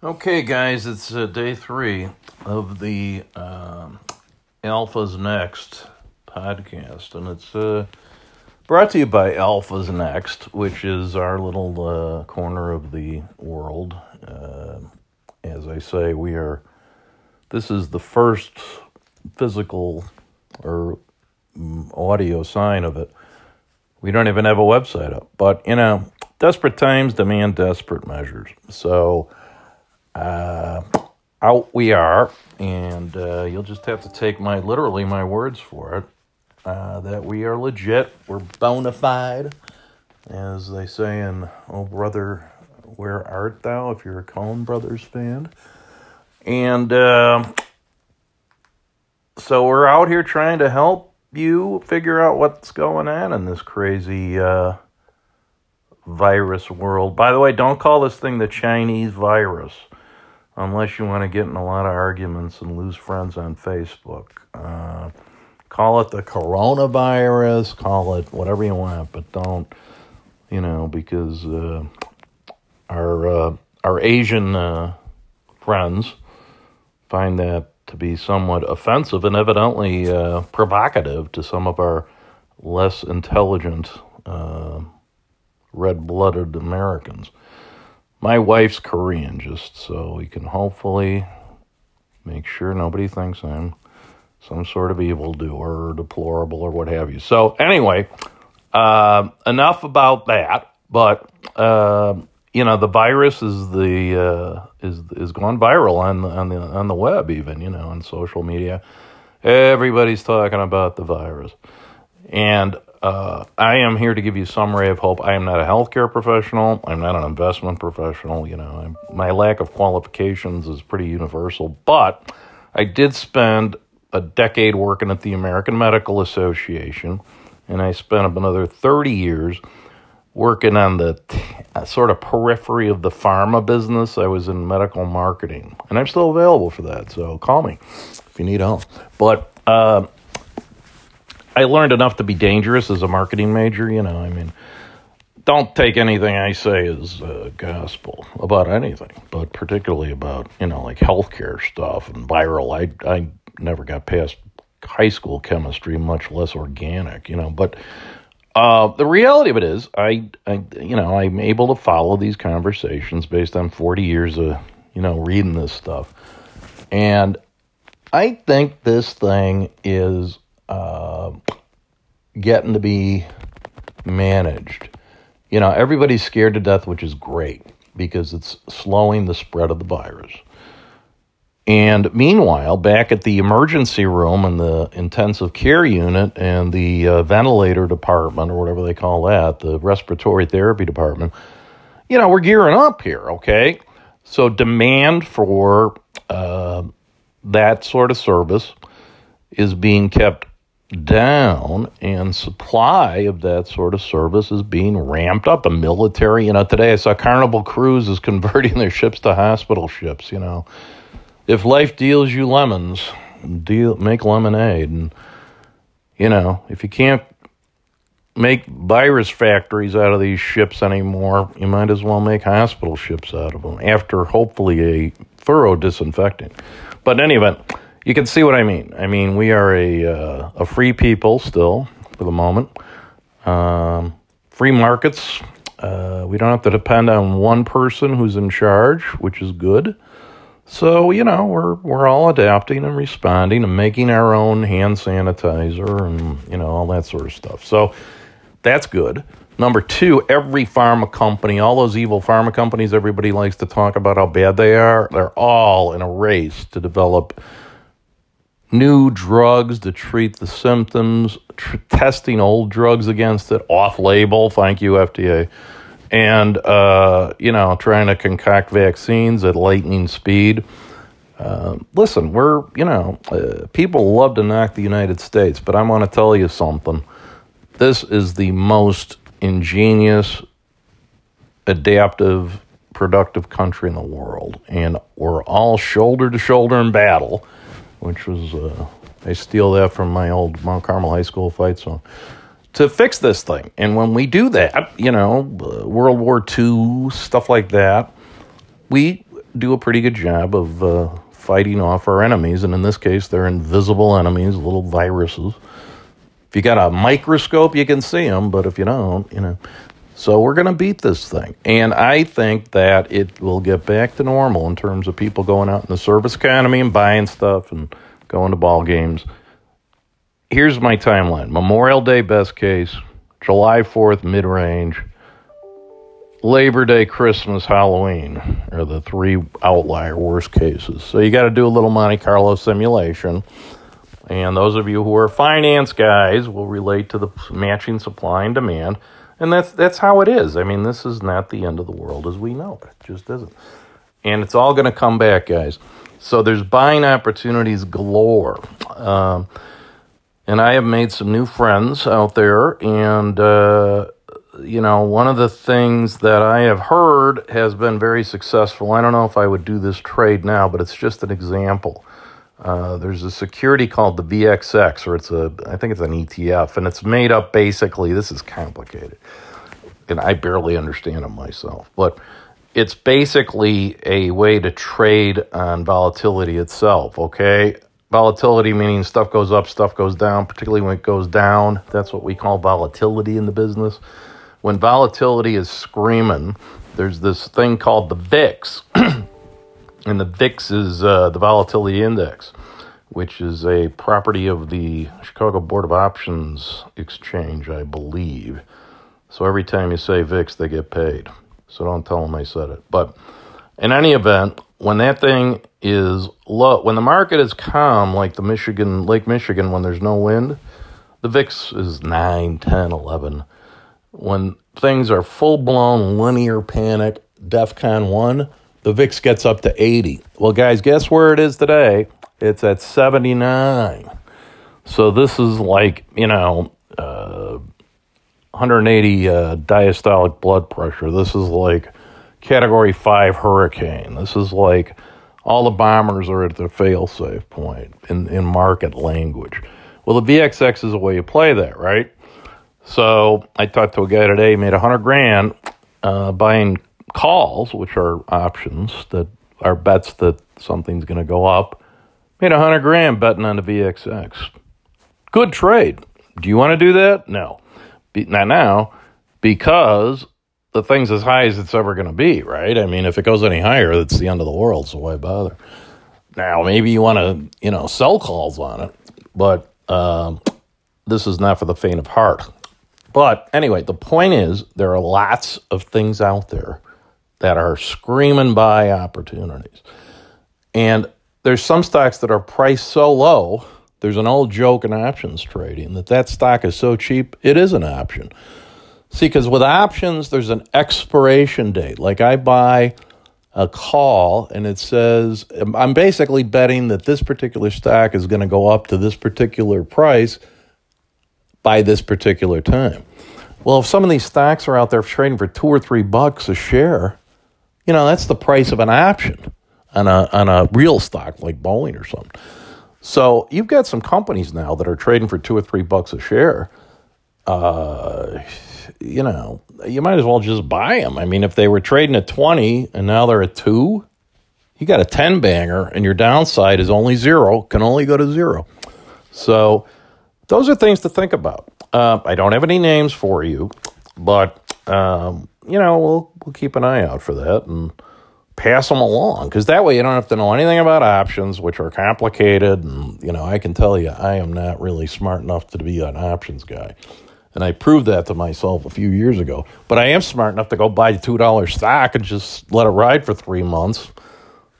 Okay, guys, it's uh, day three of the um Alpha's Next podcast, and it's uh, brought to you by Alpha's Next, which is our little uh, corner of the world. Uh, as I say, we are. This is the first physical or mm, audio sign of it. We don't even have a website up, but you know, desperate times demand desperate measures. So uh, out we are, and uh, you'll just have to take my literally my words for it. Uh, that we are legit, we're bona fide, as they say in "Oh Brother, Where Art Thou?" If you're a Coen Brothers fan, and uh, so we're out here trying to help you figure out what's going on in this crazy uh, virus world. By the way, don't call this thing the Chinese virus unless you want to get in a lot of arguments and lose friends on Facebook. Uh, call it the coronavirus, call it whatever you want, but don't, you know, because uh, our uh, our Asian uh, friends find that to be somewhat offensive and evidently uh, provocative to some of our less intelligent, uh, red-blooded Americans. My wife's Korean, just so we can hopefully make sure nobody thinks I'm some sort of evildoer or deplorable or what have you. So, anyway, uh, enough about that. But uh, you know, the virus is the uh, is is going viral on the, on the on the web, even you know, on social media. Everybody's talking about the virus, and uh, I am here to give you some ray of hope. I am not a healthcare professional. I'm not an investment professional. You know, I'm, my lack of qualifications is pretty universal. But I did spend a decade working at the American Medical Association, and I spent another 30 years working on the t- sort of periphery of the pharma business. I was in medical marketing, and I'm still available for that. So call me if you need help. But uh, I learned enough to be dangerous as a marketing major. You know, I mean, don't take anything I say as uh, gospel about anything, but particularly about you know like healthcare stuff and viral. I I never got past high school chemistry, much less organic. You know, but. Uh, the reality of it is, I, I, you know, I'm able to follow these conversations based on 40 years of, you know, reading this stuff, and I think this thing is uh, getting to be managed. You know, everybody's scared to death, which is great because it's slowing the spread of the virus. And meanwhile, back at the emergency room and the intensive care unit and the uh, ventilator department, or whatever they call that, the respiratory therapy department, you know, we're gearing up here, okay? So demand for uh, that sort of service is being kept down and supply of that sort of service is being ramped up. The military, you know, today I saw Carnival Cruise is converting their ships to hospital ships, you know. If life deals you lemons, deal make lemonade and you know, if you can't make virus factories out of these ships anymore, you might as well make hospital ships out of them after hopefully a thorough disinfecting. But in any event, you can see what I mean. I mean, we are a uh, a free people still for the moment. Um, free markets. Uh, we don't have to depend on one person who's in charge, which is good. So you know, we're we're all adapting and responding and making our own hand sanitizer and you know all that sort of stuff. So that's good. Number two, every pharma company, all those evil pharma companies, everybody likes to talk about how bad they are. They're all in a race to develop new drugs to treat the symptoms, tr- testing old drugs against it, off label, thank you, FDA, and, uh, you know, trying to concoct vaccines at lightning speed. Uh, listen, we're, you know, uh, people love to knock the United States, but I want to tell you something. This is the most ingenious, adaptive, productive country in the world. And we're all shoulder to shoulder in battle which was uh, I steal that from my old Mount Carmel High School fight song to fix this thing. And when we do that, you know, uh, World War II stuff like that, we do a pretty good job of uh, fighting off our enemies, and in this case, they're invisible enemies, little viruses. If you got a microscope, you can see them, but if you don't, you know. So we're going to beat this thing. And I think that it will get back to normal in terms of people going out in the service economy and buying stuff and going to ball games. Here's my timeline Memorial Day, best case, July 4th, mid range, Labor Day, Christmas, Halloween are the three outlier worst cases. So you got to do a little Monte Carlo simulation. And those of you who are finance guys will relate to the matching supply and demand. And that's that's how it is. I mean, this is not the end of the world as we know it. It just isn't. And it's all going to come back, guys. So there's buying opportunities galore. Um, and I have made some new friends out there. And, uh, you know, one of the things that I have heard has been very successful. I don't know if I would do this trade now, but it's just an example. Uh, there's a security called the VXX, or it's a, I think it's an ETF, and it's made up basically. This is complicated, and I barely understand it myself, but it's basically a way to trade on volatility itself. Okay, volatility meaning stuff goes up, stuff goes down, particularly when it goes down. That's what we call volatility in the business. When volatility is screaming, there's this thing called the VIX. And the VIX is uh, the volatility index, which is a property of the Chicago Board of Options Exchange, I believe. So every time you say VIX, they get paid. So don't tell them I said it. But in any event, when that thing is low, when the market is calm, like the Michigan, Lake Michigan, when there's no wind, the VIX is 9, 10, 11. When things are full blown linear panic, DEFCON 1, the VIX gets up to 80. Well, guys, guess where it is today? It's at 79. So this is like, you know, uh, 180 uh, diastolic blood pressure. This is like category 5 hurricane. This is like all the bombers are at their fail-safe point in, in market language. Well, the VXX is the way you play that, right? So I talked to a guy today, made 100 grand uh, buying calls, which are options that are bets that something's going to go up, made a hundred grand betting on the VXX. Good trade. Do you want to do that? No. Be, not now, because the thing's as high as it's ever going to be, right? I mean, if it goes any higher, it's the end of the world, so why bother? Now, maybe you want to, you know, sell calls on it, but um, this is not for the faint of heart. But anyway, the point is there are lots of things out there that are screaming buy opportunities. And there's some stocks that are priced so low. There's an old joke in options trading that that stock is so cheap, it is an option. See, because with options, there's an expiration date. Like I buy a call and it says, I'm basically betting that this particular stock is going to go up to this particular price by this particular time. Well, if some of these stocks are out there trading for two or three bucks a share, you know, that's the price of an option on a on a real stock like Boeing or something. So you've got some companies now that are trading for two or three bucks a share. Uh, you know, you might as well just buy them. I mean, if they were trading at twenty and now they're at two, you got a ten banger, and your downside is only zero. Can only go to zero. So those are things to think about. Uh, I don't have any names for you, but um, you know, we'll we'll keep an eye out for that and pass them along because that way you don't have to know anything about options, which are complicated. And you know, I can tell you, I am not really smart enough to be an options guy. And I proved that to myself a few years ago. But I am smart enough to go buy a $2 stock and just let it ride for three months.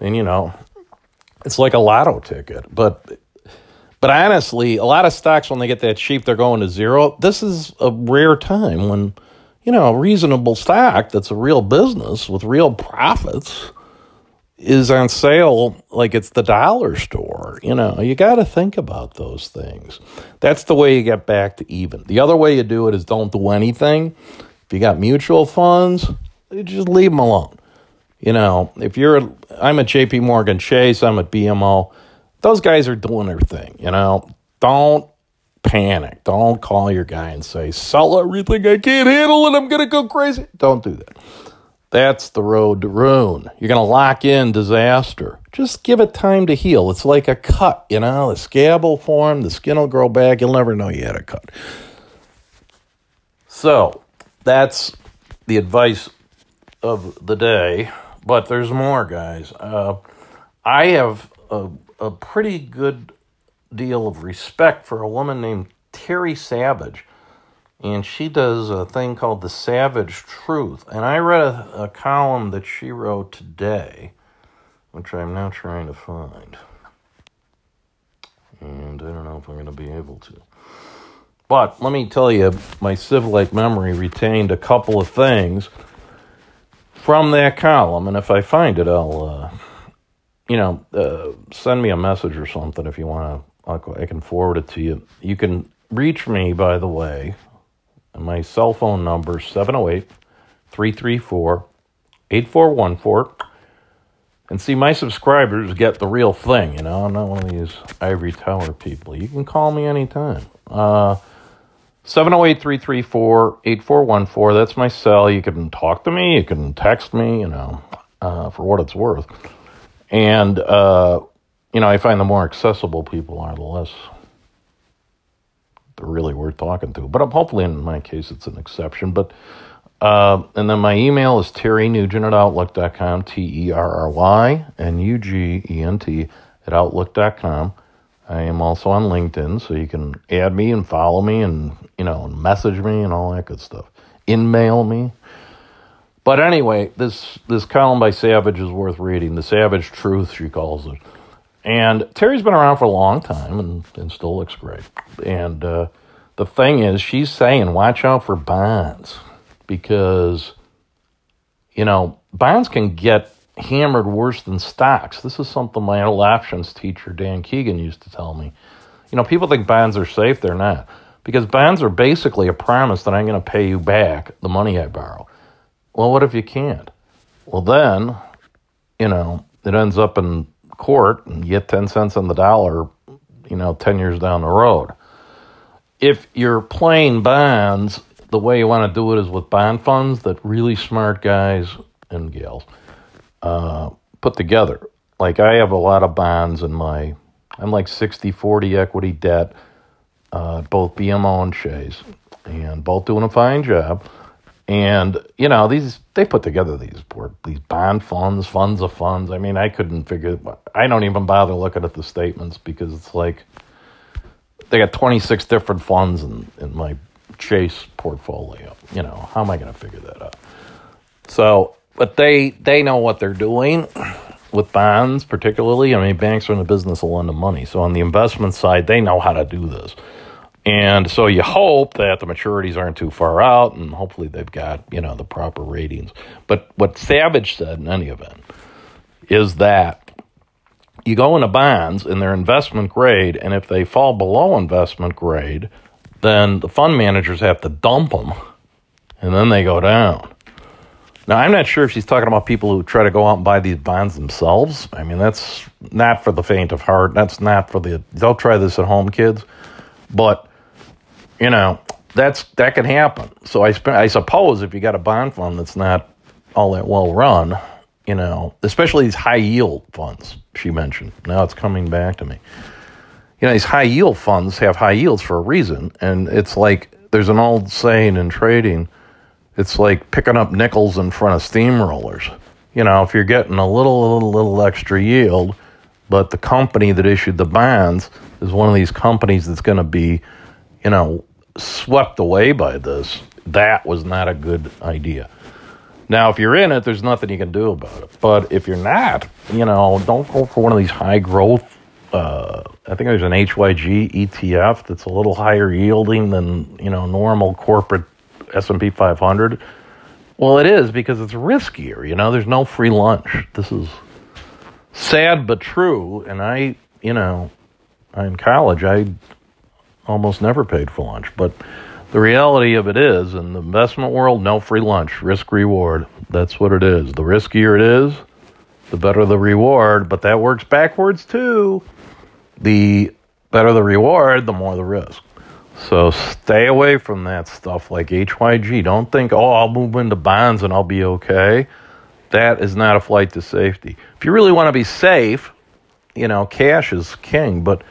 And, you know, it's like a lotto ticket. But but honestly, a lot of stocks, when they get that cheap, they're going to zero. This is a rare time when you know, a reasonable stock that's a real business with real profits is on sale like it's the dollar store. You know, you got to think about those things. That's the way you get back to even. The other way you do it is don't do anything. If you got mutual funds, just leave them alone. You know, if you're, I'm at JP Morgan Chase, I'm at BMO, those guys are doing their thing. You know, don't panic. Don't call your guy and say, sell everything. I can't handle it. I'm going to go crazy. Don't do that. That's the road to ruin. You're going to lock in disaster. Just give it time to heal. It's like a cut, you know, the scab will form, the skin will grow back. You'll never know you had a cut. So, that's the advice of the day. But there's more, guys. Uh, I have a, a pretty good deal of respect for a woman named Terry Savage and she does a thing called The Savage Truth. And I read a, a column that she wrote today, which I'm now trying to find. And I don't know if I'm going to be able to. But let me tell you, my civ-like memory retained a couple of things from that column. And if I find it, I'll, uh, you know, uh, send me a message or something if you want to. I can forward it to you. You can reach me, by the way, my cell phone number 708 334 8414. And see, my subscribers get the real thing, you know. I'm not one of these ivory tower people. You can call me anytime. Uh, 708 334 8414. That's my cell. You can talk to me. You can text me, you know, uh, for what it's worth. And, uh, you know, I find the more accessible people are, the less they're really worth talking to. But hopefully, in my case, it's an exception. But uh, and then my email is Terry Nugent at Outlook.com, T E R R Y N U G E N T at Outlook.com. I am also on LinkedIn, so you can add me and follow me and, you know, message me and all that good stuff. In-mail me. But anyway, this, this column by Savage is worth reading. The Savage Truth, she calls it. And Terry's been around for a long time and, and still looks great. And uh, the thing is, she's saying, watch out for bonds because, you know, bonds can get hammered worse than stocks. This is something my old options teacher, Dan Keegan, used to tell me. You know, people think bonds are safe, they're not. Because bonds are basically a promise that I'm going to pay you back the money I borrow. Well, what if you can't? Well, then, you know, it ends up in court and get 10 cents on the dollar, you know, 10 years down the road. If you're playing bonds, the way you want to do it is with bond funds that really smart guys and gals uh, put together. Like I have a lot of bonds in my, I'm like 60 40 equity debt, uh, both BMO and Chase, and both doing a fine job. And you know these they put together these these bond funds, funds of funds. I mean, I couldn't figure. I don't even bother looking at the statements because it's like they got twenty six different funds in in my Chase portfolio. You know, how am I going to figure that out? So, but they they know what they're doing with bonds, particularly. I mean, banks are in the business of lending money, so on the investment side, they know how to do this. And so you hope that the maturities aren't too far out, and hopefully they've got you know the proper ratings. But what Savage said in any event is that you go into bonds and they're investment grade, and if they fall below investment grade, then the fund managers have to dump them, and then they go down. Now, I'm not sure if she's talking about people who try to go out and buy these bonds themselves. I mean, that's not for the faint of heart. That's not for the. Don't try this at home, kids. But you know, that's that can happen. So I I suppose if you got a bond fund that's not all that well run, you know, especially these high yield funds she mentioned. Now it's coming back to me. You know, these high yield funds have high yields for a reason, and it's like there's an old saying in trading. It's like picking up nickels in front of steamrollers. You know, if you're getting a little, little, little extra yield, but the company that issued the bonds is one of these companies that's going to be you know, swept away by this, that was not a good idea. Now, if you're in it, there's nothing you can do about it. But if you're not, you know, don't go for one of these high growth. Uh, I think there's an HYG ETF that's a little higher yielding than you know normal corporate S&P 500. Well, it is because it's riskier. You know, there's no free lunch. This is sad but true. And I, you know, in college, I almost never paid for lunch. But the reality of it is, in the investment world, no free lunch, risk reward. That's what it is. The riskier it is, the better the reward, but that works backwards too. The better the reward, the more the risk. So stay away from that stuff like HYG. Don't think, oh, I'll move into bonds and I'll be okay. That is not a flight to safety. If you really want to be safe, you know, cash is king. But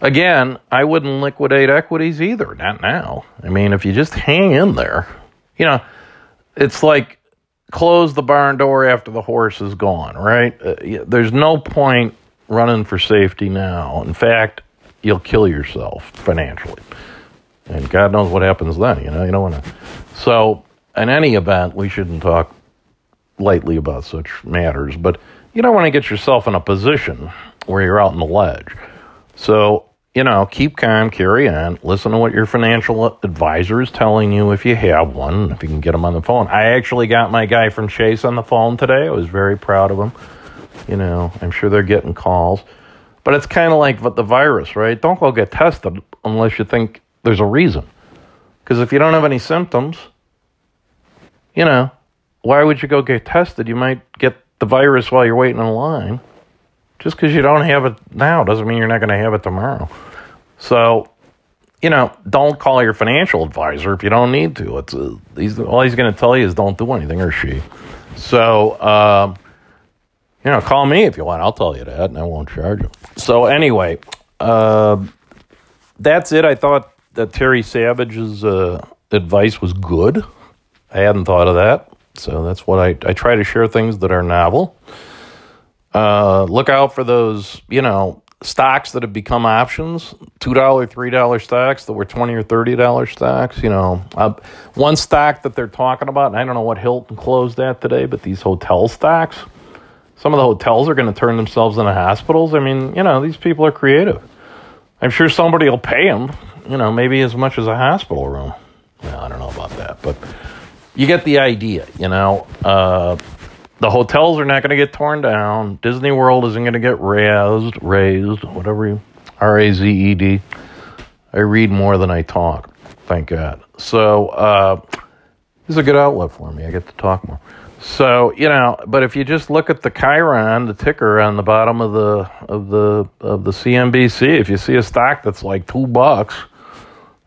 again, I wouldn't liquidate equities either. Not now. I mean, if you just hang in there, you know, it's like close the barn door after the horse is gone, right? Uh, there's no point running for safety now. In fact, you'll kill yourself financially. And God knows what happens then, you know, you don't want to. So, in any event, we shouldn't talk lightly about such matters, but you don't want to get yourself in a position where you're out on the ledge. So, you know, keep calm, carry on, listen to what your financial advisor is telling you if you have one, if you can get them on the phone. I actually got my guy from Chase on the phone today. I was very proud of him. You know, I'm sure they're getting calls. But it's kind of like the virus, right? Don't go get tested unless you think there's a reason. Because if you don't have any symptoms, you know, why would you go get tested? You might get the virus while you're waiting in line. Just because you don't have it now doesn't mean you're not going to have it tomorrow. So, you know, don't call your financial advisor if you don't need to. It's uh, he's all he's going to tell you is don't do anything or she. So, um, you know, call me if you want. I'll tell you that, and I won't charge you. So anyway, uh, that's it. I thought that Terry Savage's uh, advice was good. I hadn't thought of that, so that's what I I try to share things that are novel. Uh, look out for those, you know, stocks that have become options. $2 $3 stocks that were 20 or $30 stocks you know. Uh, one stock that they're talking about and i don't know what hilton closed at today but these hotel stocks some of the hotels are going to turn themselves into hospitals. I mean you know these people are creative. I'm sure somebody will pay them you know maybe as much as a hospital room. I don't know about that but you get the idea you know? Uh, the hotels are not going to get torn down. Disney World isn't going to get razed, raised, whatever you, R A Z E D. I read more than I talk, thank God. So, uh, this is a good outlet for me. I get to talk more. So, you know, but if you just look at the Chiron, the ticker on the bottom of the of the of the CNBC, if you see a stock that's like two bucks,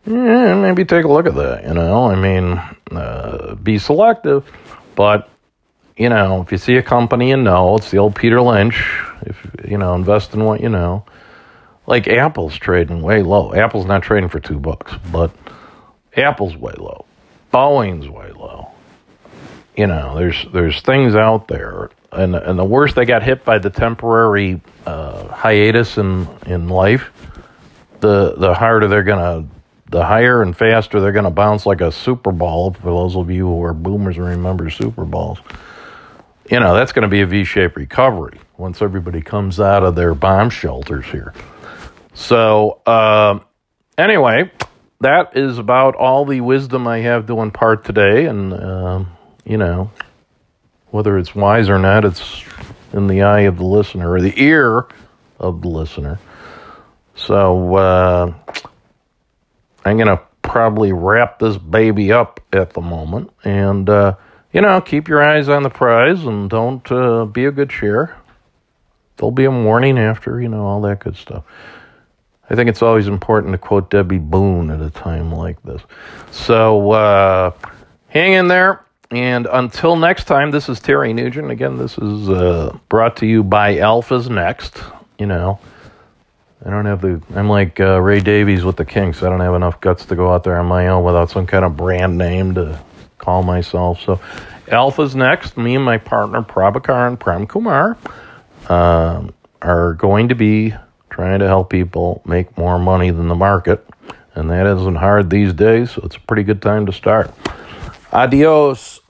yeah, maybe take a look at that. You know, I mean, uh, be selective, but you know, if you see a company and know, it's the old Peter Lynch. If you know, invest in what you know. Like Apple's trading way low. Apple's not trading for two bucks, but Apple's way low. Boeing's way low. You know, there's there's things out there, and and the worse they got hit by the temporary uh, hiatus in in life, the the harder they're gonna, the higher and faster they're gonna bounce like a Super Ball. For those of you who are boomers and remember Super Balls you know, that's going to be a V shaped recovery once everybody comes out of their bomb shelters here. So, uh, anyway, that is about all the wisdom I have to impart today. And, uh, you know, whether it's wise or not, it's in the eye of the listener or the ear of the listener. So, uh, I'm going to probably wrap this baby up at the moment. And, uh, you know, keep your eyes on the prize and don't uh, be a good share. There'll be a warning after, you know, all that good stuff. I think it's always important to quote Debby Boone at a time like this. So uh, hang in there. And until next time, this is Terry Nugent. Again, this is uh, brought to you by Alpha's Next. You know, I don't have the. I'm like uh, Ray Davies with the Kinks. I don't have enough guts to go out there on my own without some kind of brand name to call myself. So, Alpha's next. Me and my partner Prabhakar and Prem Kumar um, are going to be trying to help people make more money than the market, and that isn't hard these days. So it's a pretty good time to start. Adios.